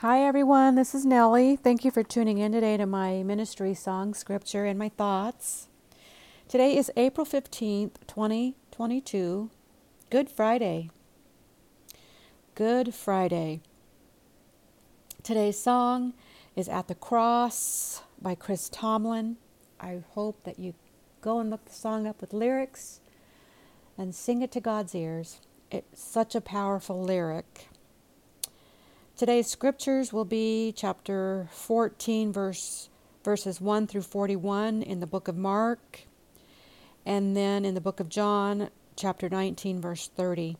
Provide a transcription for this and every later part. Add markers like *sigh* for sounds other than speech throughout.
Hi, everyone. This is Nellie. Thank you for tuning in today to my ministry song, scripture, and my thoughts. Today is April 15th, 2022, Good Friday. Good Friday. Today's song is At the Cross by Chris Tomlin. I hope that you go and look the song up with lyrics and sing it to God's ears. It's such a powerful lyric. Today's scriptures will be chapter 14, verse, verses 1 through 41 in the book of Mark, and then in the book of John, chapter 19, verse 30.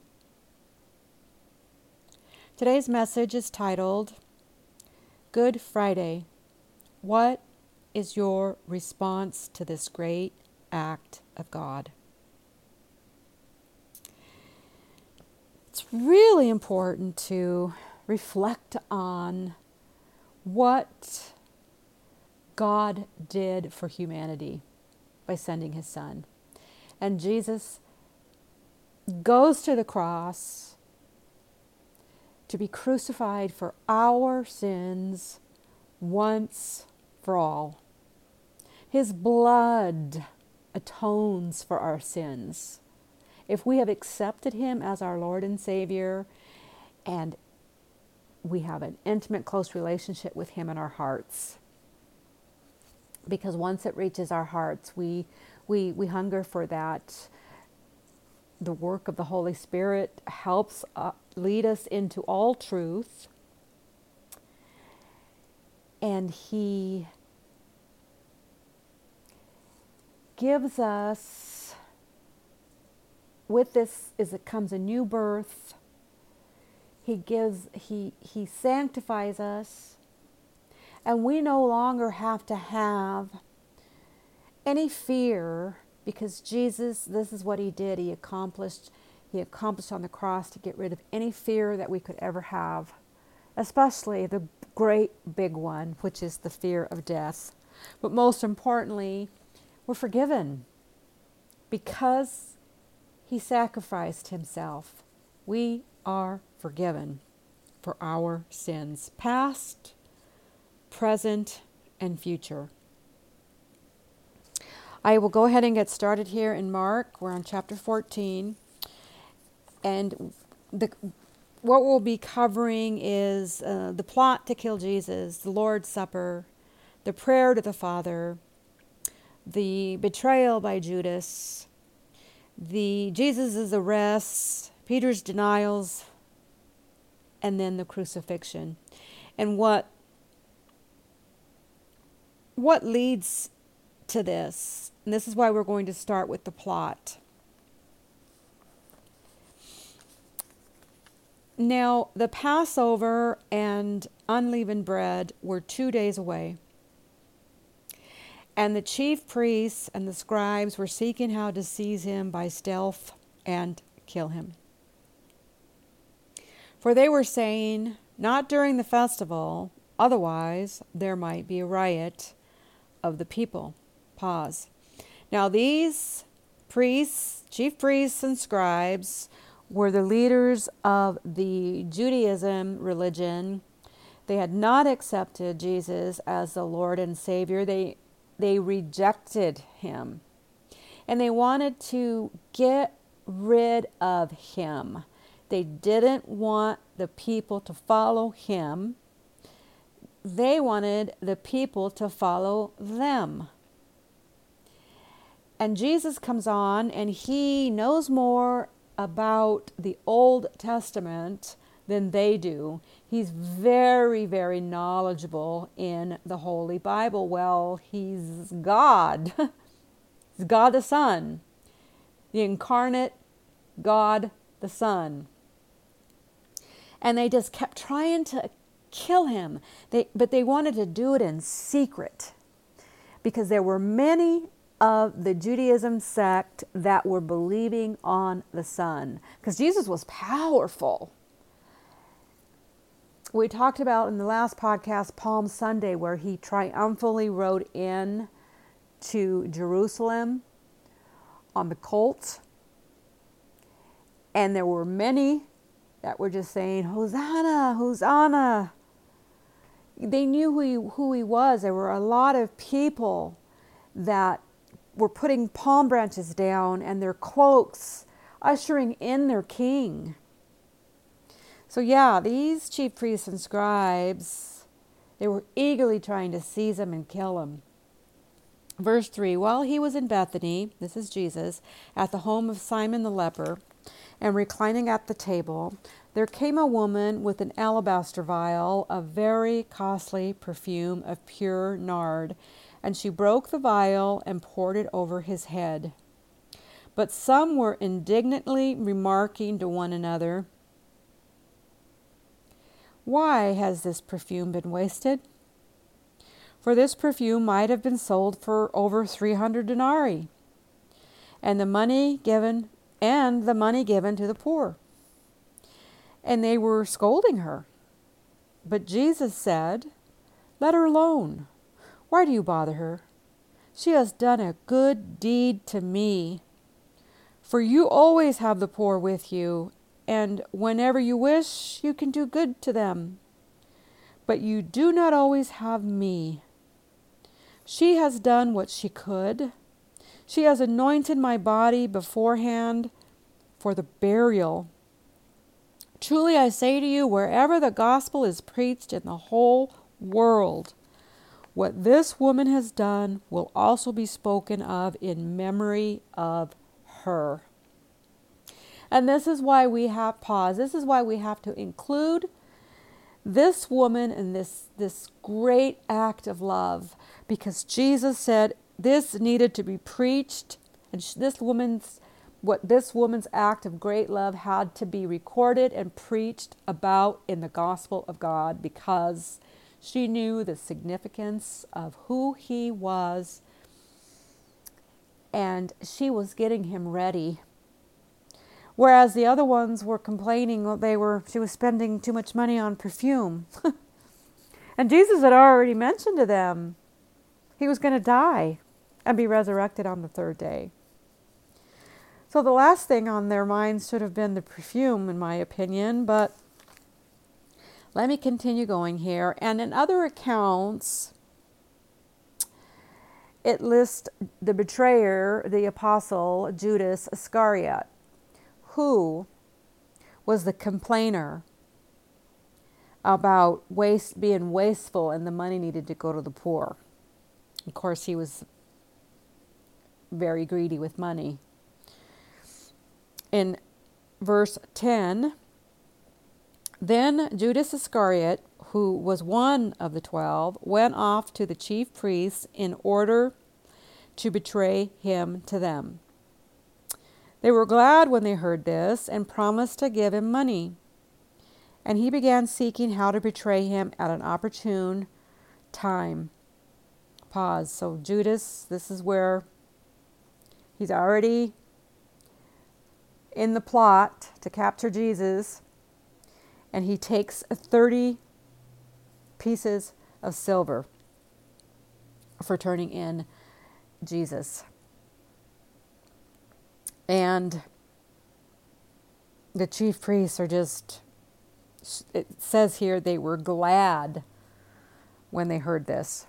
Today's message is titled Good Friday. What is your response to this great act of God? It's really important to reflect on what God did for humanity by sending his son. And Jesus goes to the cross to be crucified for our sins once for all. His blood atones for our sins. If we have accepted him as our Lord and Savior and we have an intimate, close relationship with Him in our hearts. Because once it reaches our hearts, we, we, we hunger for that. The work of the Holy Spirit helps uh, lead us into all truth. And He gives us, with this, is it comes a new birth he gives, he, he sanctifies us. And we no longer have to have any fear because Jesus, this is what he did. He accomplished, he accomplished on the cross to get rid of any fear that we could ever have, especially the great big one, which is the fear of death. But most importantly, we're forgiven because he sacrificed himself. We are forgiven for our sins, past, present, and future. I will go ahead and get started here in Mark. We're on chapter 14. And the, what we'll be covering is uh, the plot to kill Jesus, the Lord's Supper, the prayer to the Father, the betrayal by Judas, the Jesus' arrest, Peter's denials, and then the crucifixion. And what what leads to this? And this is why we're going to start with the plot. Now, the Passover and unleavened bread were two days away. And the chief priests and the scribes were seeking how to seize him by stealth and kill him. For they were saying, Not during the festival, otherwise there might be a riot of the people. Pause. Now, these priests, chief priests, and scribes were the leaders of the Judaism religion. They had not accepted Jesus as the Lord and Savior. They, they rejected him. And they wanted to get rid of him. They didn't want the people to follow him. They wanted the people to follow them. And Jesus comes on and he knows more about the Old Testament than they do. He's very, very knowledgeable in the Holy Bible. Well, he's God. *laughs* he's God the Son, the incarnate God the Son and they just kept trying to kill him. They, but they wanted to do it in secret because there were many of the Judaism sect that were believing on the Son because Jesus was powerful. We talked about in the last podcast, Palm Sunday, where he triumphantly rode in to Jerusalem on the colt. And there were many that were just saying, Hosanna, Hosanna. they knew who he, who he was. There were a lot of people that were putting palm branches down and their cloaks, ushering in their king. So, yeah, these chief priests and scribes, they were eagerly trying to seize him and kill him. Verse 3 While he was in Bethany, this is Jesus, at the home of Simon the leper, and reclining at the table, there came a woman with an alabaster vial of very costly perfume of pure nard, and she broke the vial and poured it over his head. But some were indignantly remarking to one another, Why has this perfume been wasted? For this perfume might have been sold for over 300 denarii, and the money given and the money given to the poor. And they were scolding her. But Jesus said, Let her alone. Why do you bother her? She has done a good deed to me. For you always have the poor with you, and whenever you wish, you can do good to them. But you do not always have me. She has done what she could. She has anointed my body beforehand for the burial. Truly I say to you, wherever the gospel is preached in the whole world, what this woman has done will also be spoken of in memory of her. And this is why we have pause. This is why we have to include this woman in this, this great act of love because Jesus said this needed to be preached and this woman's what this woman's act of great love had to be recorded and preached about in the gospel of God because she knew the significance of who he was and she was getting him ready. Whereas the other ones were complaining that they were she was spending too much money on perfume. *laughs* and Jesus had already mentioned to them he was going to die and be resurrected on the third day. So the last thing on their minds should have been the perfume, in my opinion, but let me continue going here. And in other accounts, it lists the betrayer, the apostle Judas Iscariot, who was the complainer about waste being wasteful and the money needed to go to the poor. Of course, he was very greedy with money in verse 10 Then Judas Iscariot, who was one of the twelve, went off to the chief priests in order to betray him to them. They were glad when they heard this and promised to give him money. And he began seeking how to betray him at an opportune time. Pause. So, Judas, this is where he's already in the plot to capture Jesus, and he takes 30 pieces of silver for turning in Jesus. And the chief priests are just, it says here, they were glad when they heard this.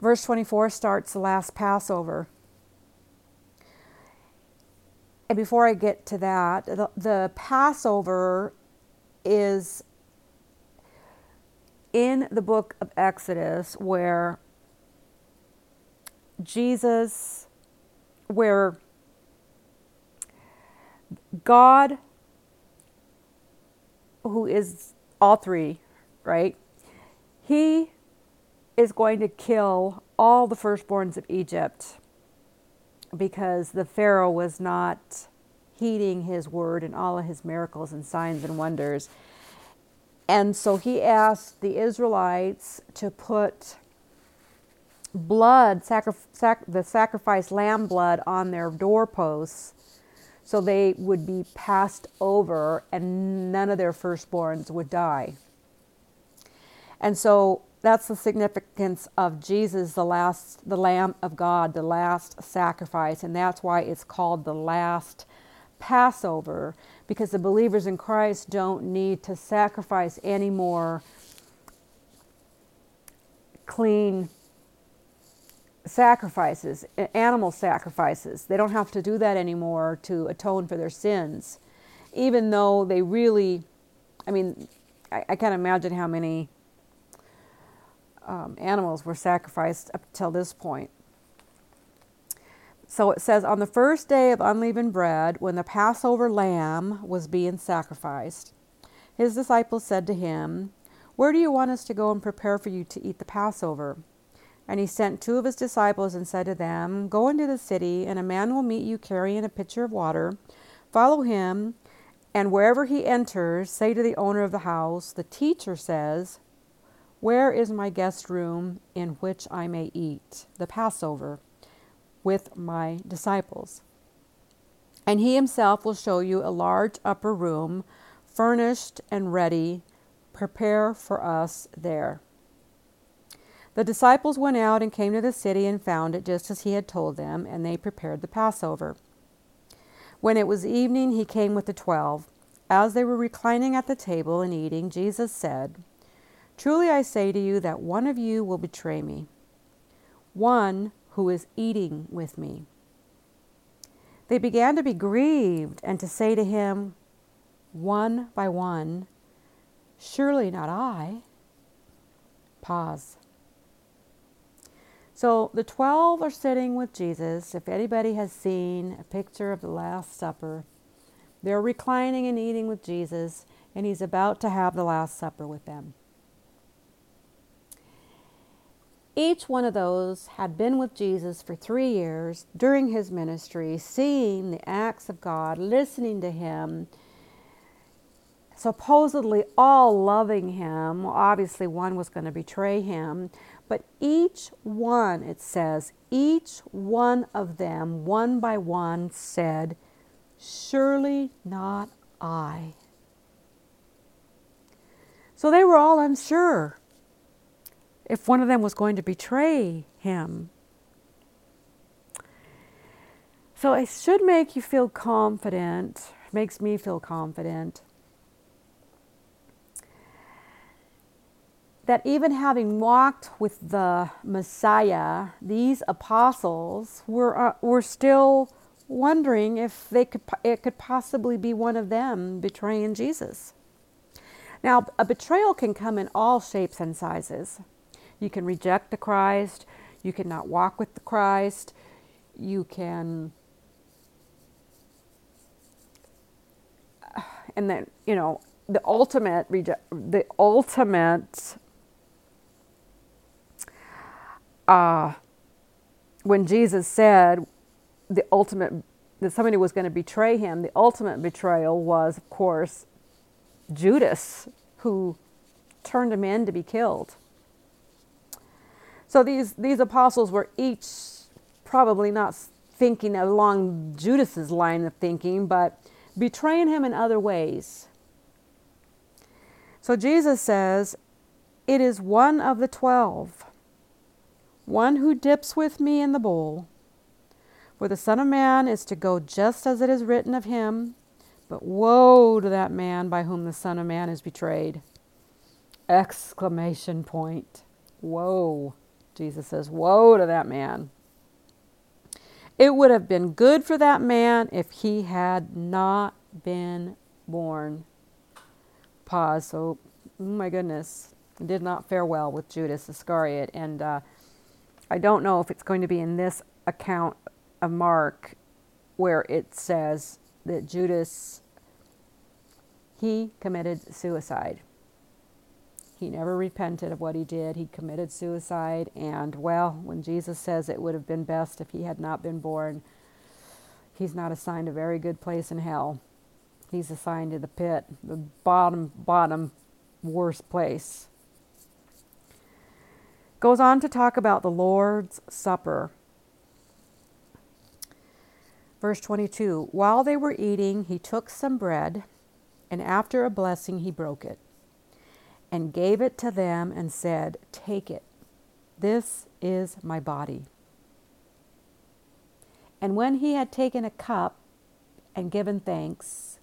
Verse 24 starts the last Passover. And before I get to that, the, the Passover is in the book of Exodus where Jesus, where God, who is all three, right? He is going to kill all the firstborns of Egypt because the Pharaoh was not heeding his word and all of his miracles and signs and wonders. And so he asked the Israelites to put blood, sacri- sac- the sacrificed lamb blood, on their doorposts so they would be passed over and none of their firstborns would die. And so that's the significance of Jesus, the last, the Lamb of God, the last sacrifice, and that's why it's called the last Passover, because the believers in Christ don't need to sacrifice anymore clean sacrifices, animal sacrifices. They don't have to do that anymore to atone for their sins, even though they really, I mean, I, I can't imagine how many um, animals were sacrificed up till this point. So it says, on the first day of unleavened bread, when the Passover lamb was being sacrificed, his disciples said to him, Where do you want us to go and prepare for you to eat the Passover? And he sent two of his disciples and said to them, Go into the city, and a man will meet you carrying a pitcher of water. Follow him, and wherever he enters, say to the owner of the house, The teacher says, Where is my guest room in which I may eat the Passover with my disciples? And he himself will show you a large upper room, furnished and ready. Prepare for us there. The disciples went out and came to the city and found it just as he had told them, and they prepared the Passover. When it was evening, he came with the twelve. As they were reclining at the table and eating, Jesus said, Truly I say to you that one of you will betray me, one who is eating with me. They began to be grieved and to say to him, one by one, Surely not I. Pause. So the 12 are sitting with Jesus. If anybody has seen a picture of the Last Supper, they're reclining and eating with Jesus, and he's about to have the Last Supper with them. Each one of those had been with Jesus for three years during his ministry, seeing the acts of God, listening to him, supposedly all loving him. Obviously, one was going to betray him, but each one, it says, each one of them, one by one, said, Surely not I. So they were all unsure if one of them was going to betray him. So it should make you feel confident, makes me feel confident that even having walked with the Messiah, these apostles were, uh, were still wondering if they could, it could possibly be one of them betraying Jesus. Now, a betrayal can come in all shapes and sizes. You can reject the Christ, you cannot walk with the Christ, you can, and then, you know, the ultimate, reject, the ultimate uh, when Jesus said the ultimate that somebody was going to betray him, the ultimate betrayal was, of course, Judas, who turned him in to be killed. So these these apostles were each probably not thinking along Judas's line of thinking, but betraying him in other ways. So Jesus says, "It is one of the twelve one who dips with me in the bowl. For the Son of Man is to go just as it is written of him, but woe to that man by whom the Son of Man is betrayed. Exclamation point. Woe. Jesus says, Woe to that man. It would have been good for that man if he had not been born. Pause. So, oh my goodness, did not fare well with Judas Iscariot. And uh, I don't know if it's going to be in this account of Mark where it says that Judas he committed suicide. He never repented of what he did. He committed suicide and well, when Jesus says it would have been best if he had not been born, he's not assigned a very good place in hell. He's assigned to the pit, the bottom bottom worst place. Goes on to talk about the Lord's Supper. Verse 22 While they were eating, he took some bread, and after a blessing, he broke it, and gave it to them, and said, Take it. This is my body. And when he had taken a cup and given thanks,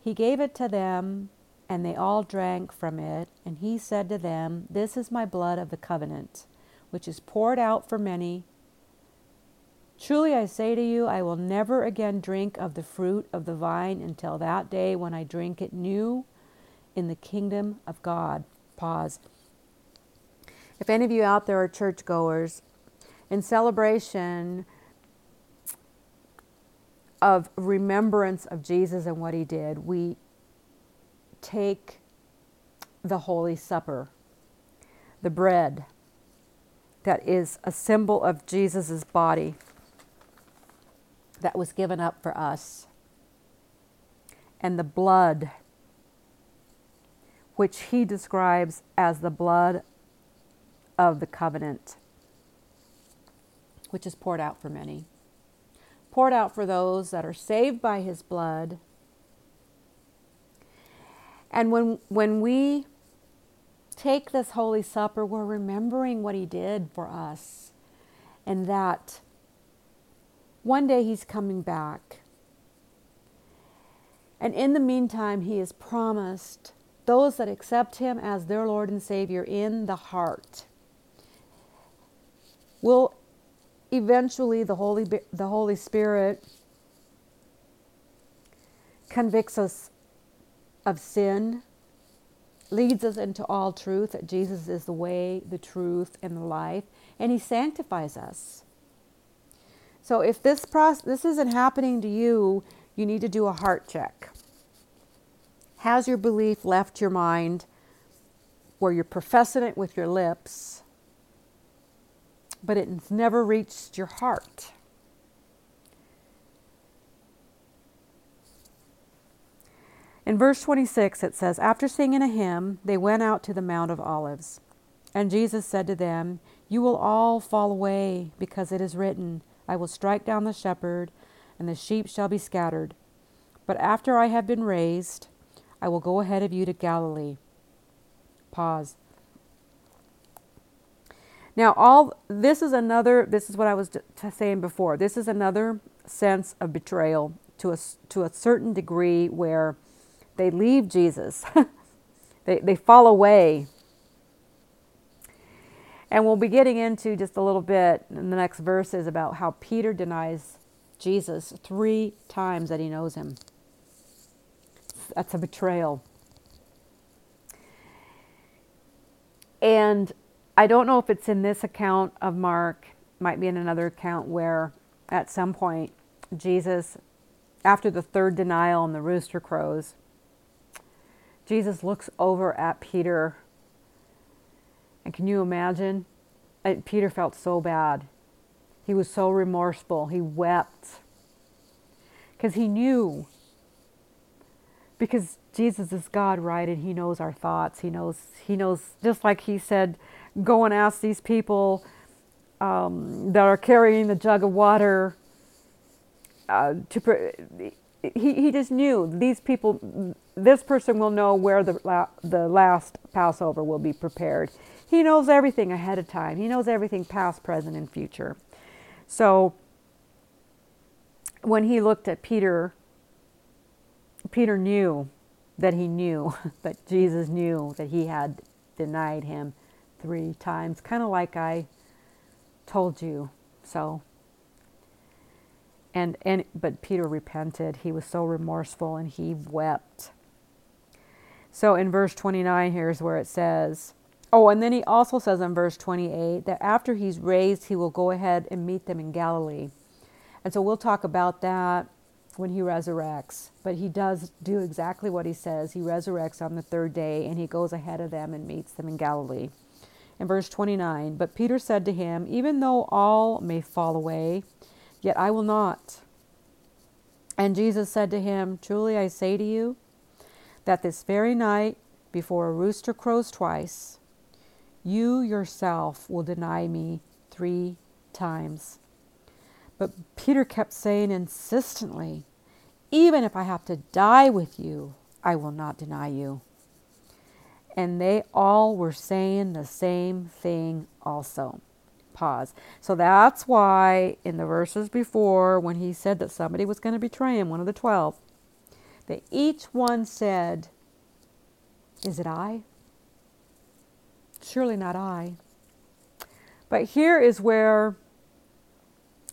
he gave it to them and they all drank from it. And he said to them, This is my blood of the covenant, which is poured out for many. Truly I say to you, I will never again drink of the fruit of the vine until that day when I drink it new in the kingdom of God. Pause. If any of you out there are churchgoers, in celebration of remembrance of Jesus and what he did, we take the Holy Supper, the bread that is a symbol of Jesus' body that was given up for us, and the blood, which he describes as the blood of the covenant, which is poured out for many. Poured out for those that are saved by his blood. And when, when we take this Holy Supper, we're remembering what He did for us and that one day He's coming back. And in the meantime, He has promised those that accept Him as their Lord and Savior in the heart will eventually the Holy, the Holy Spirit convicts us of sin leads us into all truth, that Jesus is the way, the truth, and the life, and He sanctifies us. So if this process, this isn't happening to you, you need to do a heart check. Has your belief left your mind where you're professing it with your lips, but it's never reached your heart? In verse 26, it says, After singing a hymn, they went out to the Mount of Olives. And Jesus said to them, You will all fall away, because it is written, I will strike down the shepherd, and the sheep shall be scattered. But after I have been raised, I will go ahead of you to Galilee. Pause. Now, all this is another, this is what I was saying before. This is another sense of betrayal to a, to a certain degree where they leave Jesus, *laughs* they, they fall away. And we'll be getting into just a little bit in the next verses about how Peter denies Jesus three times that he knows him. That's a betrayal. And I don't know if it's in this account of Mark, might be in another account where at some point Jesus, after the third denial and the rooster crows, Jesus looks over at Peter. And can you imagine? Peter felt so bad. He was so remorseful. He wept. Because he knew. Because Jesus is God, right? And he knows our thoughts. He knows, he knows, just like he said, go and ask these people um, that are carrying the jug of water uh, to he, he just knew these people, this person will know where the, la- the last Passover will be prepared. He knows everything ahead of time. He knows everything past, present, and future. So when he looked at Peter, Peter knew that he knew *laughs* that Jesus knew that he had denied him three times, kind of like I told you. So and, and but Peter repented. He was so remorseful and he wept. So in verse 29, here's where it says, Oh, and then he also says in verse 28 that after he's raised, he will go ahead and meet them in Galilee. And so we'll talk about that when he resurrects. But he does do exactly what he says. He resurrects on the third day and he goes ahead of them and meets them in Galilee. In verse 29, but Peter said to him, Even though all may fall away, yet I will not. And Jesus said to him, Truly I say to you, that this very night, before a rooster crows twice, you yourself will deny me three times. But Peter kept saying insistently, Even if I have to die with you, I will not deny you. And they all were saying the same thing also pause. So that's why in the verses before, when he said that somebody was going to betray him, one of the twelve, that each one said, Is it I? Surely not I. But here is where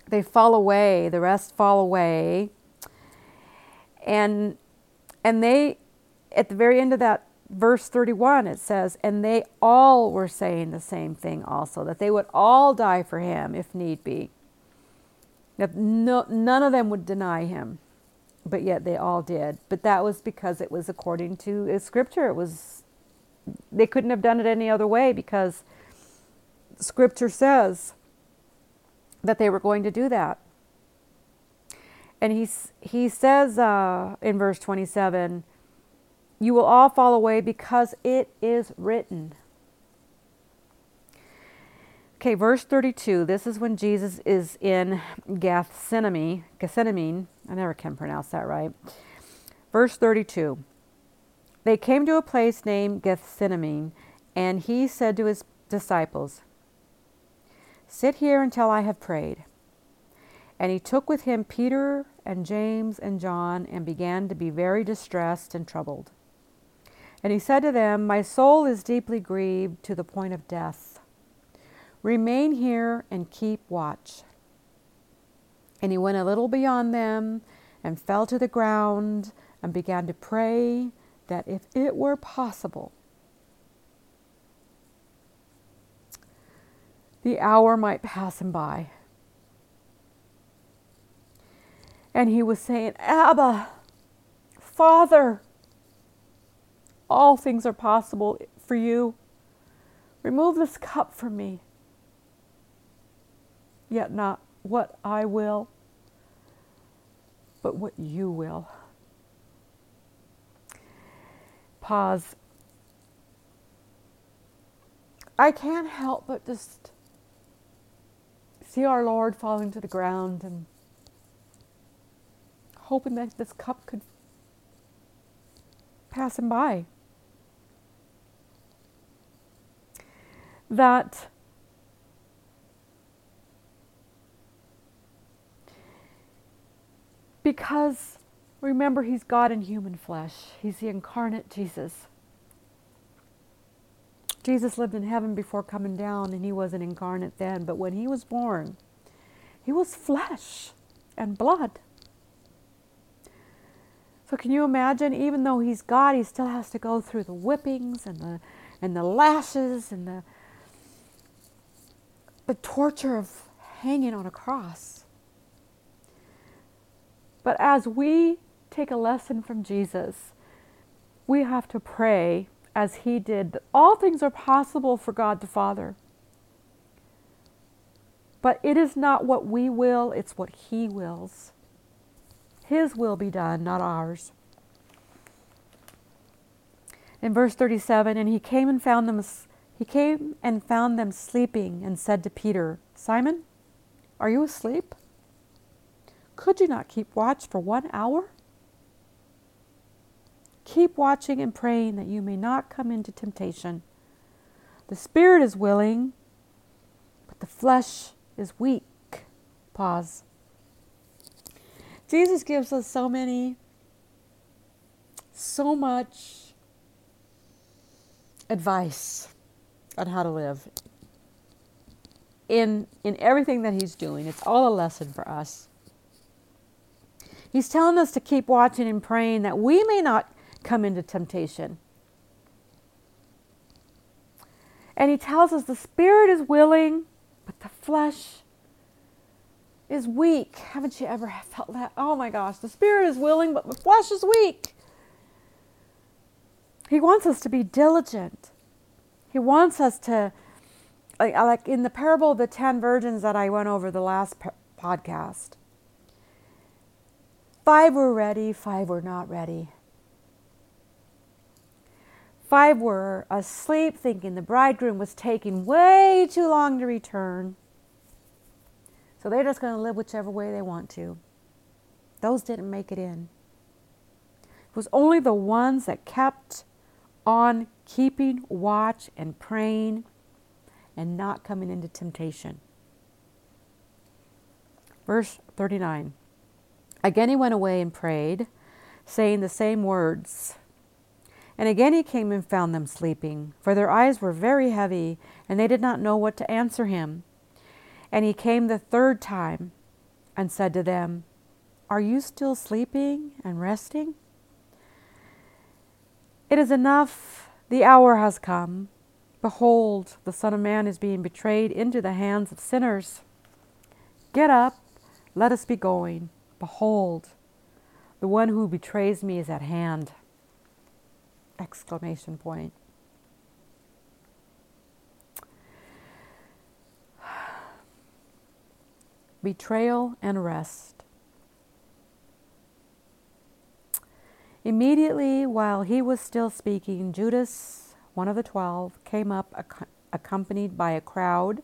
they fall away, the rest fall away. And and they at the very end of that verse 31 it says and they all were saying the same thing also that they would all die for him if need be. That no, none of them would deny him but yet they all did. But that was because it was according to scripture. It was they couldn't have done it any other way because scripture says that they were going to do that and he, he says uh, in verse 27 you will all fall away because it is written. Okay, verse 32. This is when Jesus is in Gethsemane. Gethsemane. I never can pronounce that right. Verse 32. They came to a place named Gethsemane, and he said to his disciples, Sit here until I have prayed. And he took with him Peter and James and John and began to be very distressed and troubled. And he said to them, My soul is deeply grieved to the point of death. Remain here and keep watch. And he went a little beyond them and fell to the ground and began to pray that if it were possible, the hour might pass him by. And he was saying, Abba, Father, all things are possible for you. Remove this cup from me. Yet not what I will, but what you will. Pause. I can't help but just see our Lord falling to the ground and hoping that this cup could pass him by. that because remember, he's God in human flesh, he's the incarnate Jesus. Jesus lived in heaven before coming down, and he wasn't incarnate then, but when he was born, he was flesh and blood. So, can you imagine? Even though he's God, he still has to go through the whippings and the, and the lashes and the the torture of hanging on a cross. But as we take a lesson from Jesus, we have to pray as he did that all things are possible for God the Father. But it is not what we will, it's what he wills. His will be done, not ours. In verse 37, and he came and found them he came and found them sleeping and said to Peter, Simon, are you asleep? Could you not keep watch for one hour? Keep watching and praying that you may not come into temptation. The spirit is willing, but the flesh is weak. Pause. Jesus gives us so many, so much advice on how to live. In, in everything that he's doing, it's all a lesson for us. He's telling us to keep watching and praying that we may not come into temptation. And he tells us the spirit is willing, but the flesh is weak. Haven't you ever felt that? Oh my gosh, the spirit is willing, but the flesh is weak. He wants us to be diligent. He wants us to, like, in the parable of the ten virgins that I went over the last podcast. Five were ready, five were not ready. Five were asleep, thinking the bridegroom was taking way too long to return. So they're just going to live whichever way they want to. Those didn't make it in. It was only the ones that kept on keeping watch and praying and not coming into temptation. Verse 39 Again he went away and prayed, saying the same words. And again he came and found them sleeping, for their eyes were very heavy, and they did not know what to answer him. And he came the third time and said to them, Are you still sleeping and resting? It is enough, the hour has come. Behold, the Son of Man is being betrayed into the hands of sinners. Get up, let us be going. Behold, the one who betrays me is at hand. Exclamation point. *sighs* Betrayal and arrest. Immediately while he was still speaking, Judas, one of the twelve, came up ac- accompanied by a crowd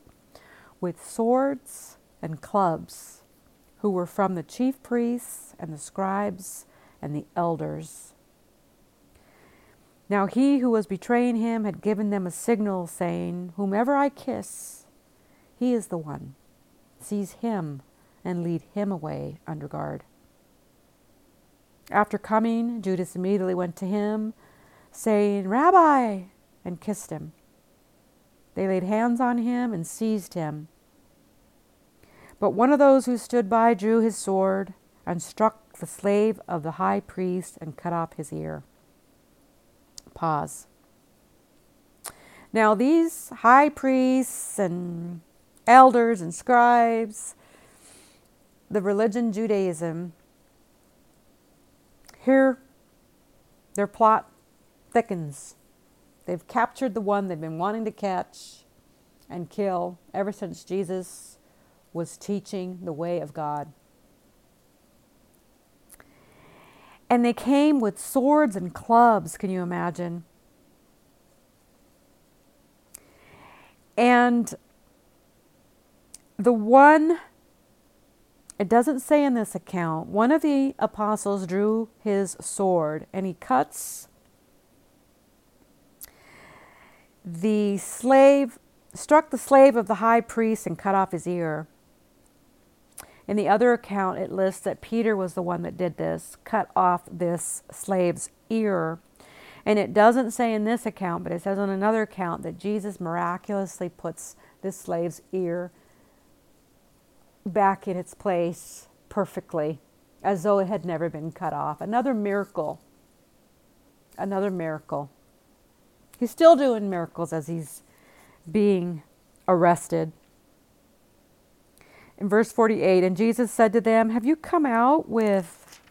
with swords and clubs, who were from the chief priests and the scribes and the elders. Now he who was betraying him had given them a signal, saying, Whomever I kiss, he is the one. Seize him and lead him away under guard. After coming, Judas immediately went to him, saying, Rabbi, and kissed him. They laid hands on him and seized him. But one of those who stood by drew his sword and struck the slave of the high priest and cut off his ear. Now, these high priests and elders and scribes, the religion Judaism, here their plot thickens. They've captured the one they've been wanting to catch and kill ever since Jesus was teaching the way of God. And they came with swords and clubs, can you imagine? And the one, it doesn't say in this account, one of the apostles drew his sword and he cuts the slave, struck the slave of the high priest and cut off his ear. In the other account, it lists that Peter was the one that did this, cut off this slave's ear. And it doesn't say in this account, but it says on another account that Jesus miraculously puts this slave's ear back in its place perfectly, as though it had never been cut off. Another miracle. Another miracle. He's still doing miracles as he's being arrested. In verse 48, and Jesus said to them, Have you come out with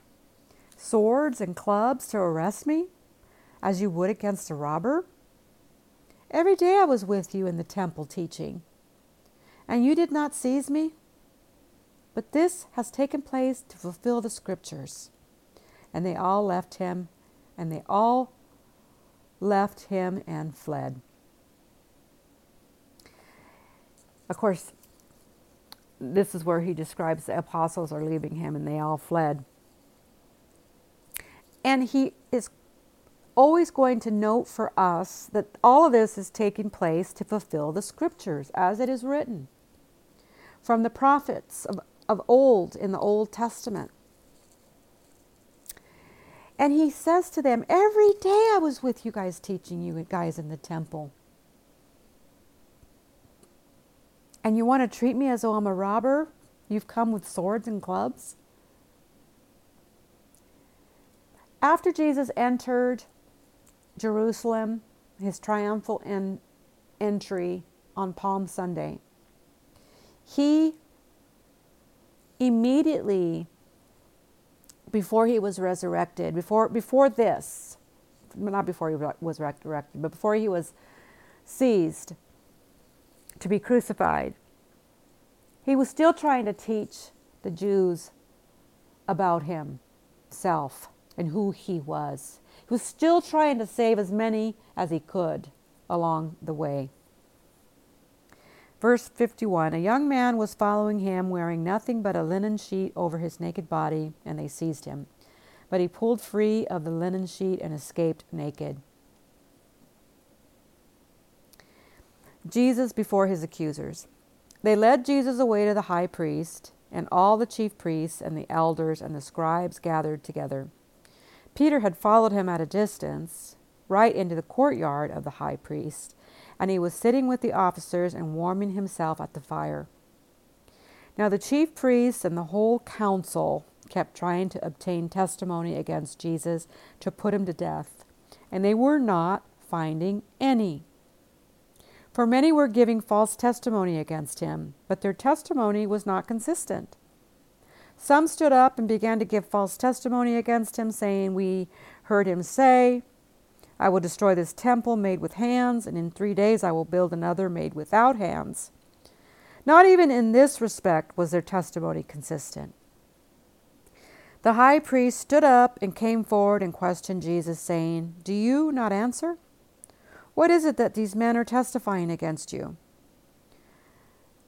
swords and clubs to arrest me, as you would against a robber? Every day I was with you in the temple teaching, and you did not seize me. But this has taken place to fulfill the scriptures. And they all left him, and they all left him and fled. Of course, this is where he describes the apostles are leaving him and they all fled. And he is always going to note for us that all of this is taking place to fulfill the scriptures as it is written from the prophets of, of old in the Old Testament. And he says to them, Every day I was with you guys teaching you guys in the temple. And you want to treat me as though I'm a robber? You've come with swords and clubs? After Jesus entered Jerusalem, his triumphal en- entry on Palm Sunday, he immediately, before he was resurrected, before, before this, not before he was resurrected, but before he was seized, to be crucified. He was still trying to teach the Jews about himself and who he was. He was still trying to save as many as he could along the way. Verse 51 A young man was following him, wearing nothing but a linen sheet over his naked body, and they seized him. But he pulled free of the linen sheet and escaped naked. Jesus before his accusers. They led Jesus away to the high priest, and all the chief priests and the elders and the scribes gathered together. Peter had followed him at a distance, right into the courtyard of the high priest, and he was sitting with the officers and warming himself at the fire. Now the chief priests and the whole council kept trying to obtain testimony against Jesus to put him to death, and they were not finding any. For many were giving false testimony against him, but their testimony was not consistent. Some stood up and began to give false testimony against him, saying, We heard him say, I will destroy this temple made with hands, and in three days I will build another made without hands. Not even in this respect was their testimony consistent. The high priest stood up and came forward and questioned Jesus, saying, Do you not answer? What is it that these men are testifying against you?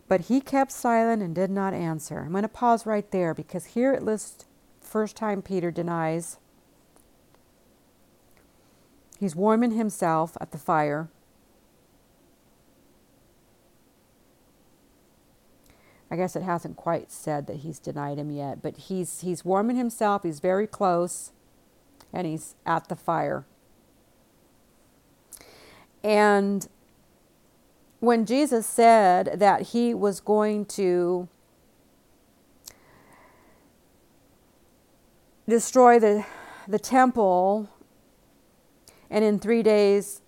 But he kept silent and did not answer. I'm going to pause right there because here it lists first time Peter denies. He's warming himself at the fire. I guess it hasn't quite said that he's denied him yet, but he's he's warming himself, he's very close, and he's at the fire. And when Jesus said that he was going to destroy the, the temple, and in three days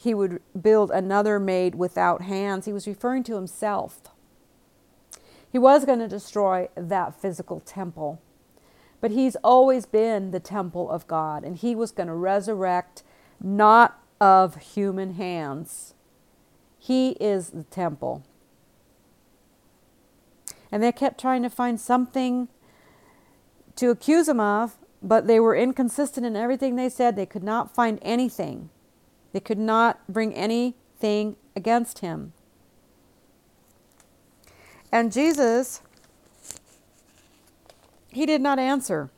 he would build another made without hands, he was referring to himself. He was going to destroy that physical temple, but he's always been the temple of God, and he was going to resurrect not of human hands. He is the temple. And they kept trying to find something to accuse him of, but they were inconsistent in everything they said. They could not find anything, they could not bring anything against him. And Jesus, he did not answer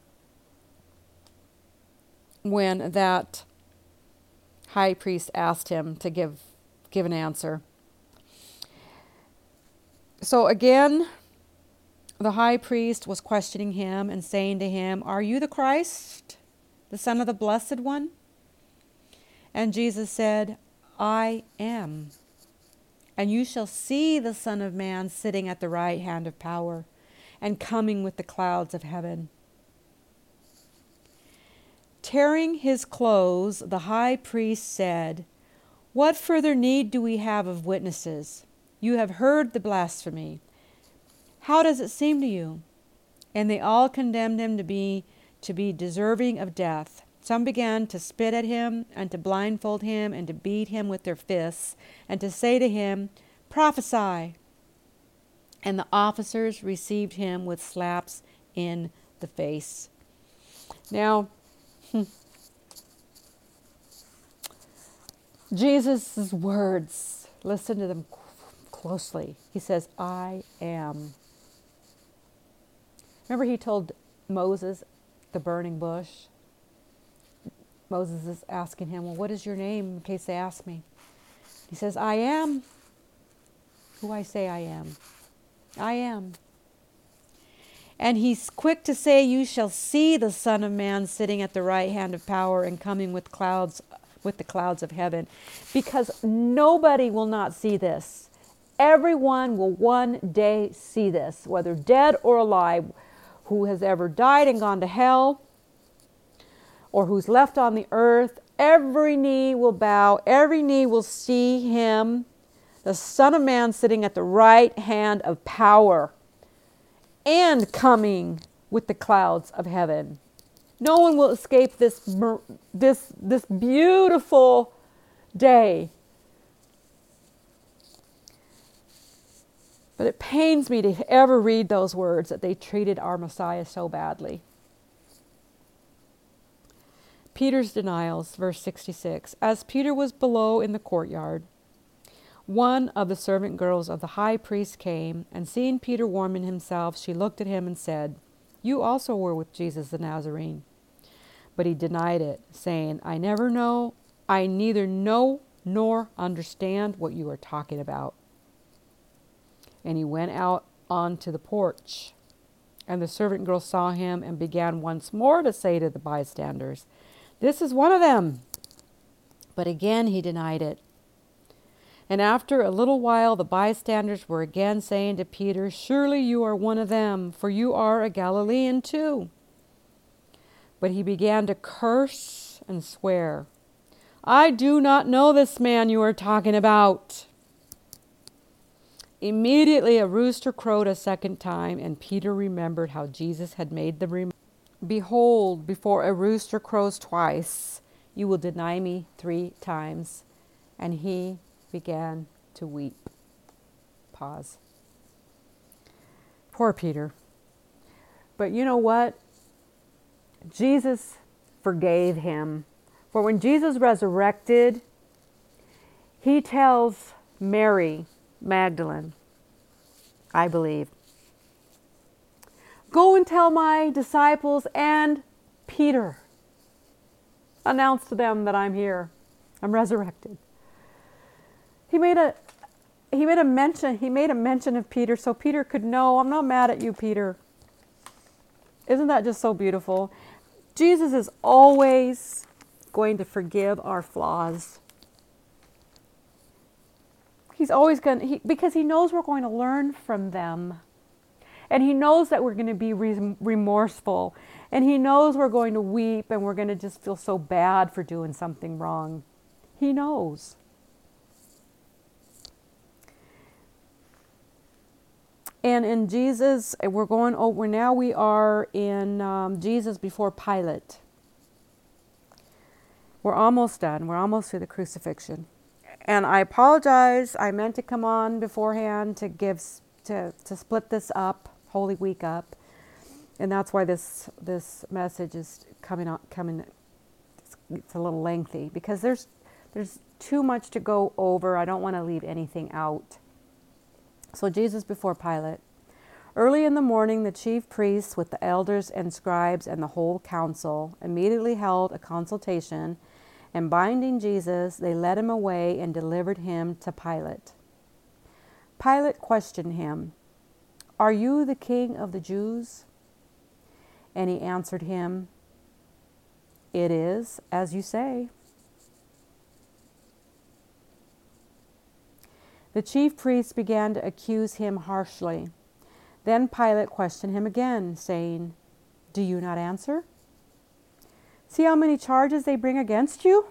when that high priest asked him to give give an answer. So again, the high priest was questioning him and saying to him, Are you the Christ, the Son of the Blessed One? And Jesus said, I am. And you shall see the Son of Man sitting at the right hand of power and coming with the clouds of heaven. Tearing his clothes, the high priest said, What further need do we have of witnesses? You have heard the blasphemy. How does it seem to you? And they all condemned him to be to be deserving of death. Some began to spit at him and to blindfold him and to beat him with their fists and to say to him, Prophesy. And the officers received him with slaps in the face. Now, Hmm. Jesus' words, listen to them closely. He says, I am. Remember, he told Moses the burning bush? Moses is asking him, Well, what is your name in case they ask me? He says, I am who I say I am. I am. And he's quick to say, You shall see the Son of Man sitting at the right hand of power and coming with clouds with the clouds of heaven. Because nobody will not see this. Everyone will one day see this, whether dead or alive, who has ever died and gone to hell, or who's left on the earth. Every knee will bow, every knee will see him, the Son of Man sitting at the right hand of power and coming with the clouds of heaven. No one will escape this, this, this beautiful day. But it pains me to ever read those words that they treated our Messiah so badly. Peter's denials, verse 66. As Peter was below in the courtyard, one of the servant girls of the high priest came, and seeing Peter warming himself, she looked at him and said, You also were with Jesus the Nazarene. But he denied it, saying, I never know, I neither know nor understand what you are talking about. And he went out onto the porch. And the servant girl saw him and began once more to say to the bystanders, This is one of them. But again he denied it. And after a little while, the bystanders were again saying to Peter, Surely you are one of them, for you are a Galilean too. But he began to curse and swear, I do not know this man you are talking about. Immediately a rooster crowed a second time, and Peter remembered how Jesus had made the remark Behold, before a rooster crows twice, you will deny me three times. And he began to weep. Pause. Poor Peter. But you know what? Jesus forgave him. For when Jesus resurrected, he tells Mary Magdalene, I believe, go and tell my disciples and Peter, announce to them that I'm here. I'm resurrected. He made a he made a mention he made a mention of Peter so Peter could know I'm not mad at you Peter. Isn't that just so beautiful? Jesus is always going to forgive our flaws. He's always going to, he, because he knows we're going to learn from them. And he knows that we're going to be remorseful. And he knows we're going to weep and we're going to just feel so bad for doing something wrong. He knows. And in Jesus, we're going over now, we are in um, Jesus before Pilate. We're almost done. We're almost to the crucifixion. And I apologize. I meant to come on beforehand to give to to split this up, Holy Week up. And that's why this this message is coming on coming it's a little lengthy because there's there's too much to go over. I don't want to leave anything out. So Jesus before Pilate. Early in the morning, the chief priests, with the elders and scribes and the whole council, immediately held a consultation, and binding Jesus, they led him away and delivered him to Pilate. Pilate questioned him, Are you the king of the Jews? And he answered him, It is as you say. The chief priests began to accuse him harshly. Then Pilate questioned him again, saying, Do you not answer? See how many charges they bring against you?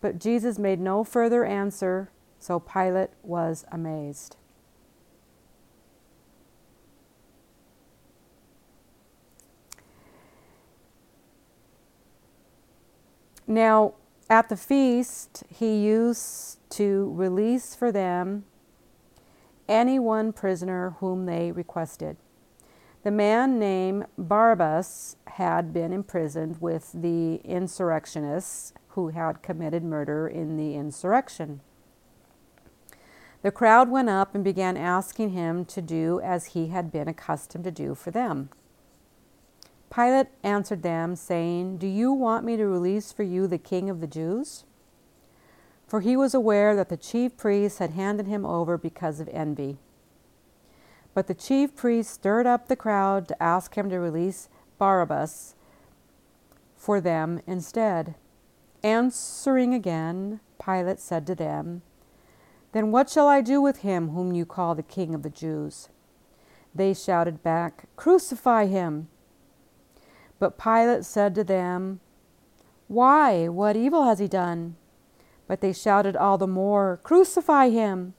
But Jesus made no further answer, so Pilate was amazed. Now, at the feast, he used to release for them any one prisoner whom they requested. The man named Barabbas had been imprisoned with the insurrectionists who had committed murder in the insurrection. The crowd went up and began asking him to do as he had been accustomed to do for them. Pilate answered them, saying, Do you want me to release for you the king of the Jews? For he was aware that the chief priests had handed him over because of envy. But the chief priests stirred up the crowd to ask him to release Barabbas for them instead. Answering again, Pilate said to them, Then what shall I do with him whom you call the king of the Jews? They shouted back, Crucify him! But Pilate said to them, Why? What evil has he done? But they shouted all the more, Crucify him!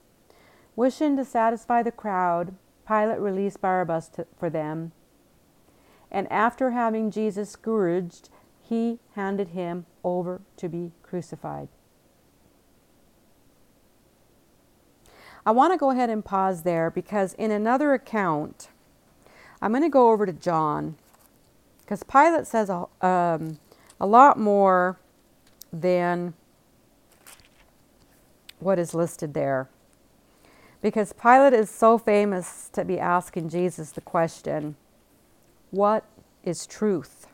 Wishing to satisfy the crowd, Pilate released Barabbas to, for them. And after having Jesus scourged, he handed him over to be crucified. I want to go ahead and pause there because in another account, I'm going to go over to John because Pilate says a, um, a lot more than what is listed there. Because Pilate is so famous to be asking Jesus the question, What is truth?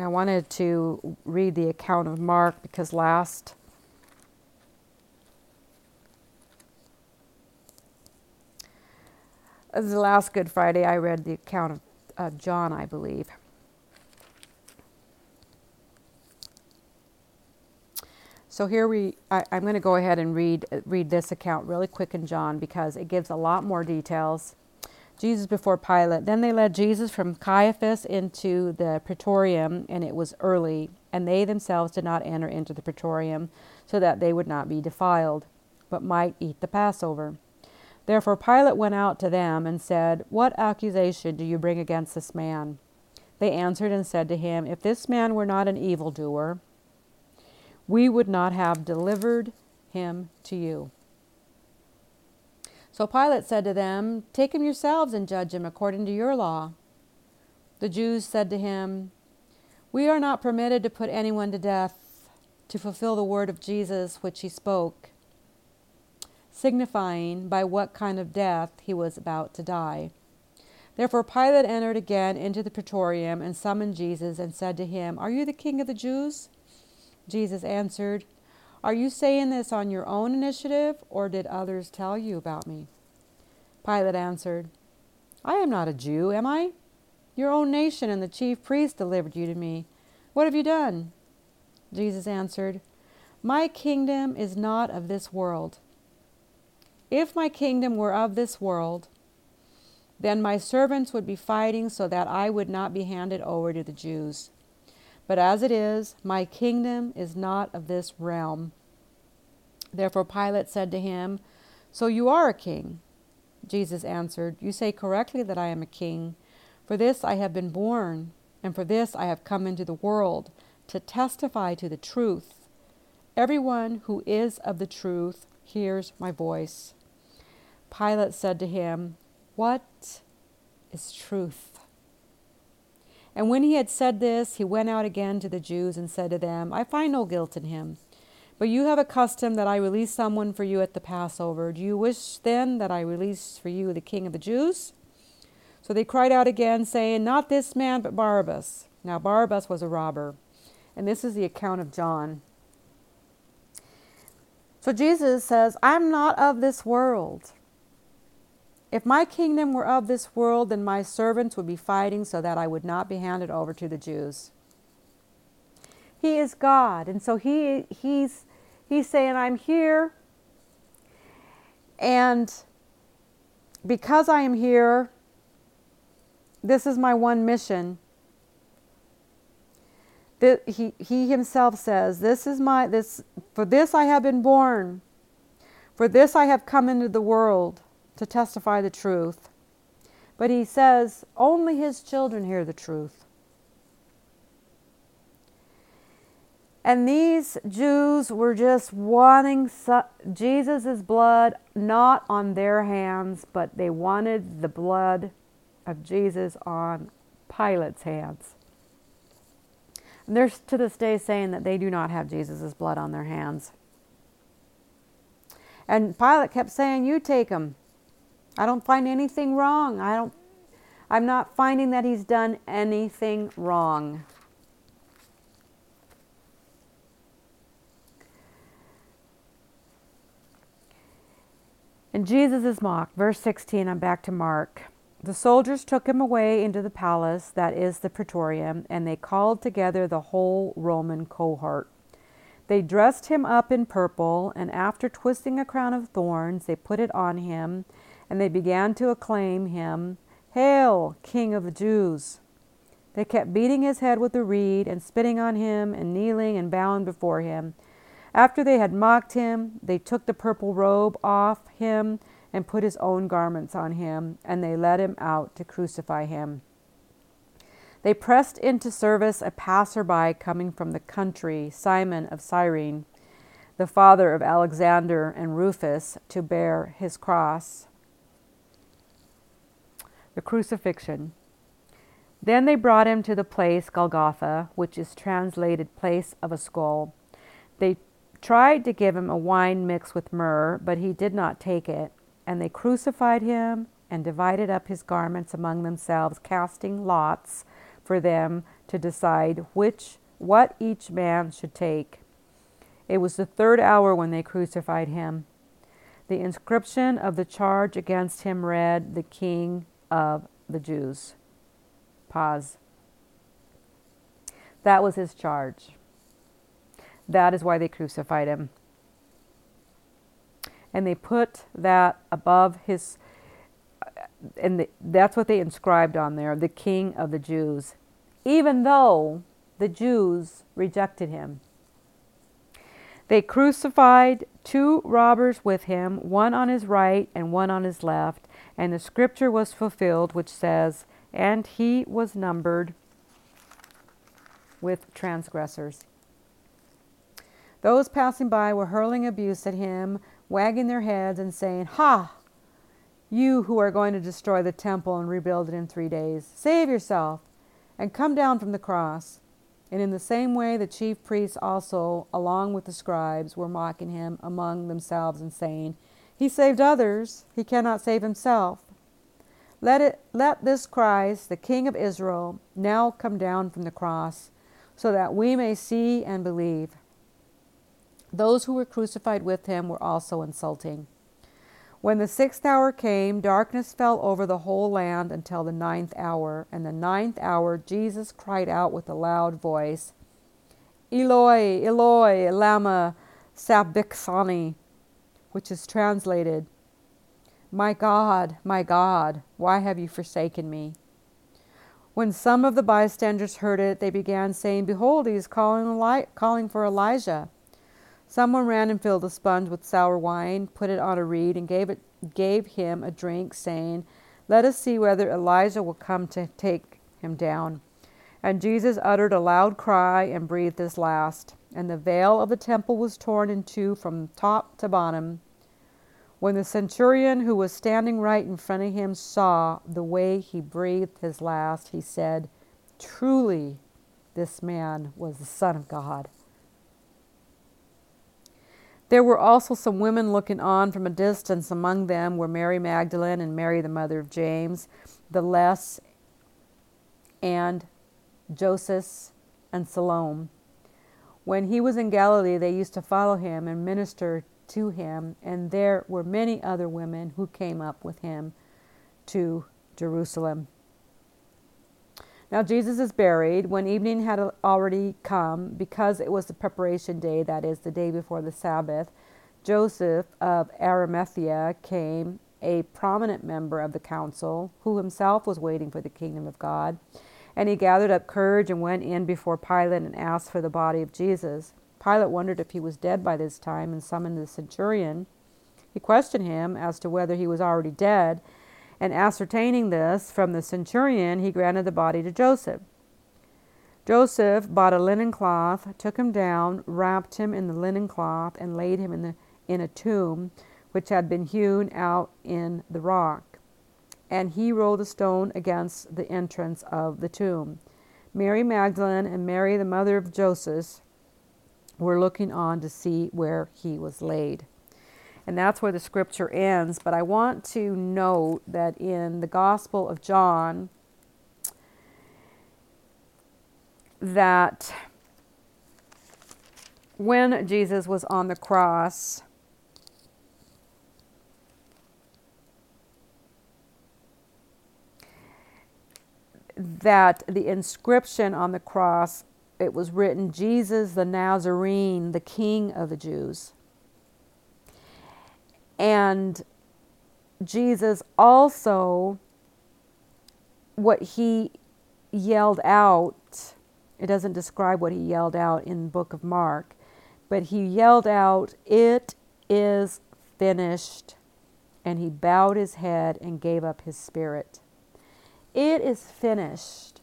I wanted to read the account of Mark because last the last Good Friday I read the account of uh, John, I believe. So here we, I, am going to go ahead and read read this account really quick in John because it gives a lot more details. Jesus before Pilate. Then they led Jesus from Caiaphas into the praetorium, and it was early, and they themselves did not enter into the praetorium, so that they would not be defiled, but might eat the Passover. Therefore Pilate went out to them and said, What accusation do you bring against this man? They answered and said to him, If this man were not an evildoer, we would not have delivered him to you. So Pilate said to them, Take him yourselves and judge him according to your law. The Jews said to him, We are not permitted to put anyone to death to fulfill the word of Jesus which he spoke, signifying by what kind of death he was about to die. Therefore Pilate entered again into the praetorium and summoned Jesus and said to him, Are you the king of the Jews? Jesus answered, Are you saying this on your own initiative, or did others tell you about me? Pilate answered, I am not a Jew, am I? Your own nation and the chief priests delivered you to me. What have you done? Jesus answered, My kingdom is not of this world. If my kingdom were of this world, then my servants would be fighting so that I would not be handed over to the Jews. But as it is, my kingdom is not of this realm. Therefore Pilate said to him, So you are a king? Jesus answered, You say correctly that I am a king. For this I have been born, and for this I have come into the world, to testify to the truth. Everyone who is of the truth hears my voice. Pilate said to him, What is truth? And when he had said this, he went out again to the Jews and said to them, I find no guilt in him. But you have a custom that I release someone for you at the Passover. Do you wish then that I release for you the king of the Jews? So they cried out again, saying, Not this man, but Barabbas. Now Barabbas was a robber. And this is the account of John. So Jesus says, I'm not of this world. If my kingdom were of this world, then my servants would be fighting so that I would not be handed over to the Jews. He is God, and so he he's he's saying, I'm here, and because I am here, this is my one mission. He, he himself says, This is my this for this I have been born, for this I have come into the world to testify the truth. But he says only his children hear the truth. And these Jews were just wanting Jesus' blood not on their hands, but they wanted the blood of Jesus on Pilate's hands. And they're to this day saying that they do not have Jesus' blood on their hands. And Pilate kept saying, You take him. I don't find anything wrong. I don't I'm not finding that he's done anything wrong. And Jesus is mocked. Verse 16, I'm back to Mark. The soldiers took him away into the palace, that is the praetorium, and they called together the whole Roman cohort. They dressed him up in purple, and after twisting a crown of thorns, they put it on him and they began to acclaim him, Hail, King of the Jews! They kept beating his head with a reed and spitting on him and kneeling and bowing before him. After they had mocked him, they took the purple robe off him and put his own garments on him, and they led him out to crucify him. They pressed into service a passerby coming from the country, Simon of Cyrene, the father of Alexander and Rufus, to bear his cross the crucifixion. Then they brought him to the place Golgotha, which is translated place of a skull. They tried to give him a wine mixed with myrrh, but he did not take it. And they crucified him and divided up his garments among themselves, casting lots for them to decide which what each man should take. It was the third hour when they crucified him. The inscription of the charge against him read, The King of the Jews. Pause. That was his charge. That is why they crucified him. And they put that above his, uh, and the, that's what they inscribed on there the King of the Jews, even though the Jews rejected him. They crucified two robbers with him, one on his right and one on his left, and the scripture was fulfilled, which says, And he was numbered with transgressors. Those passing by were hurling abuse at him, wagging their heads and saying, Ha! You who are going to destroy the temple and rebuild it in three days, save yourself and come down from the cross. And in the same way, the chief priests also, along with the scribes, were mocking him among themselves and saying, He saved others, he cannot save himself. Let, it, let this Christ, the King of Israel, now come down from the cross, so that we may see and believe. Those who were crucified with him were also insulting. When the sixth hour came, darkness fell over the whole land until the ninth hour. And the ninth hour, Jesus cried out with a loud voice, Eloi, Eloi, lama sabachthani, which is translated, My God, my God, why have you forsaken me? When some of the bystanders heard it, they began saying, Behold, he is calling, calling for Elijah. Someone ran and filled a sponge with sour wine, put it on a reed, and gave, it, gave him a drink, saying, Let us see whether Elijah will come to take him down. And Jesus uttered a loud cry and breathed his last. And the veil of the temple was torn in two from top to bottom. When the centurion who was standing right in front of him saw the way he breathed his last, he said, Truly, this man was the Son of God. There were also some women looking on from a distance. Among them were Mary Magdalene and Mary, the mother of James, the Less, and Joseph and Salome. When he was in Galilee, they used to follow him and minister to him, and there were many other women who came up with him to Jerusalem. Now Jesus is buried. When evening had already come, because it was the preparation day, that is, the day before the Sabbath, Joseph of Arimathea came, a prominent member of the council, who himself was waiting for the kingdom of God. And he gathered up courage and went in before Pilate and asked for the body of Jesus. Pilate wondered if he was dead by this time and summoned the centurion. He questioned him as to whether he was already dead and ascertaining this from the centurion, he granted the body to Joseph. Joseph bought a linen cloth, took him down, wrapped him in the linen cloth, and laid him in, the, in a tomb which had been hewn out in the rock. And he rolled a stone against the entrance of the tomb. Mary Magdalene and Mary, the mother of Joseph, were looking on to see where he was laid and that's where the scripture ends. But I want to note that in the Gospel of John, that when Jesus was on the cross, that the inscription on the cross it was written Jesus the Nazarene, the King of the Jews. And Jesus also, what he yelled out, it doesn't describe what he yelled out in the book of Mark, but he yelled out, It is finished. And he bowed his head and gave up his spirit. It is finished.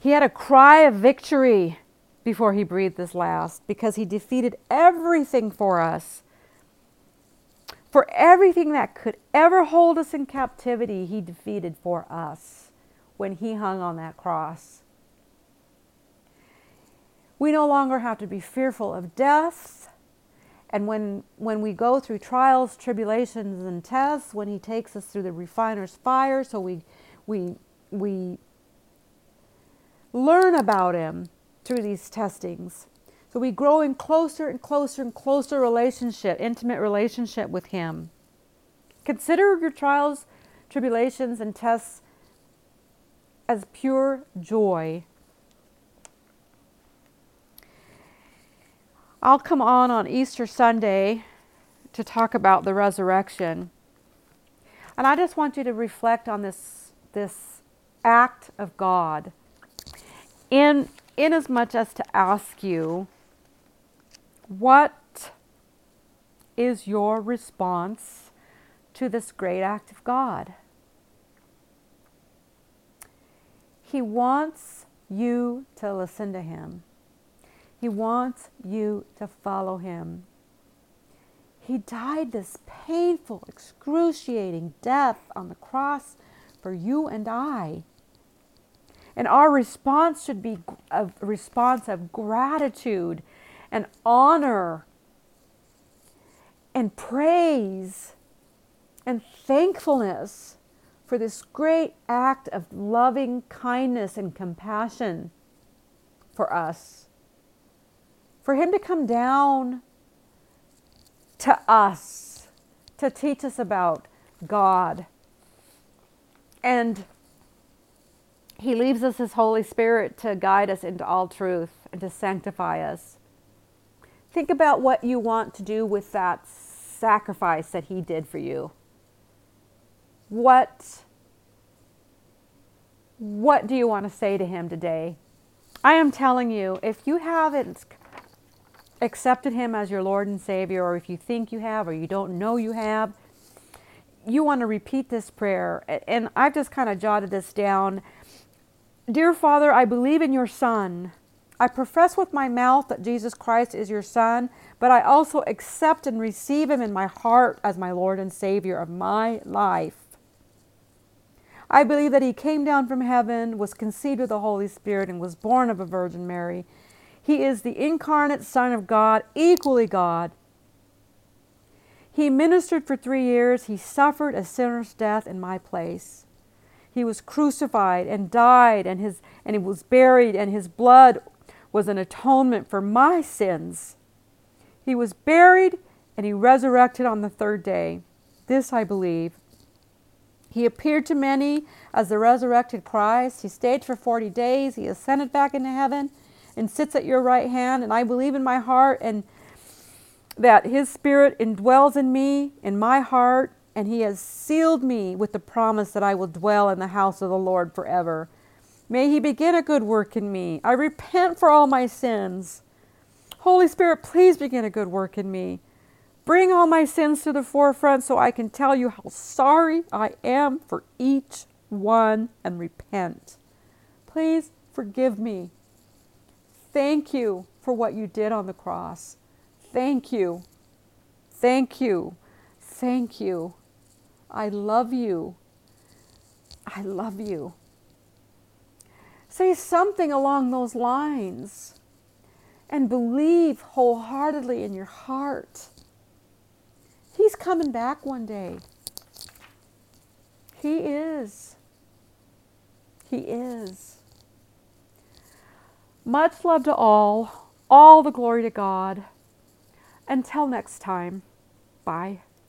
He had a cry of victory before he breathed his last because he defeated everything for us. For everything that could ever hold us in captivity, he defeated for us when he hung on that cross. We no longer have to be fearful of death. And when, when we go through trials, tribulations, and tests, when he takes us through the refiner's fire, so we, we, we learn about him through these testings. So we grow in closer and closer and closer relationship, intimate relationship with Him. Consider your trials, tribulations, and tests as pure joy. I'll come on on Easter Sunday to talk about the resurrection. And I just want you to reflect on this, this act of God in, as much as to ask you what is your response to this great act of God? He wants you to listen to Him. He wants you to follow Him. He died this painful, excruciating death on the cross for you and I. And our response should be a response of gratitude and honor and praise and thankfulness for this great act of loving kindness and compassion for us. For Him to come down to us to teach us about God. And He leaves us His Holy Spirit to guide us into all truth and to sanctify us. Think about what you want to do with that sacrifice that He did for you. What, what do you want to say to Him today? I am telling you, if you haven't accepted Him as your Lord and Savior, or if you think you have, or you don't know you have, you want to repeat this prayer. And I've just kind of jotted this down. Dear Father, I believe in your Son. I profess with my mouth that Jesus Christ is your Son, but I also accept and receive him in my heart as my Lord and Savior of my life. I believe that he came down from heaven, was conceived of the Holy Spirit, and was born of a Virgin Mary. He is the incarnate Son of God, equally God. He ministered for three years. He suffered a sinner's death in my place. He was crucified and died, and, his, and he was buried, and his blood was an atonement for my sins. He was buried and he resurrected on the third day. This I believe. He appeared to many as the resurrected Christ. He stayed for 40 days. He ascended back into heaven and sits at your right hand. And I believe in my heart and that his spirit indwells in me, in my heart, and he has sealed me with the promise that I will dwell in the house of the Lord forever. May He begin a good work in me. I repent for all my sins. Holy Spirit, please begin a good work in me. Bring all my sins to the forefront so I can tell you how sorry I am for each one and repent. Please forgive me. Thank you for what you did on the cross. Thank you. Thank you. Thank you. I love you. I love you. Say something along those lines and believe wholeheartedly in your heart. He's coming back one day. He is. He is. Much love to all. All the glory to God. Until next time, bye.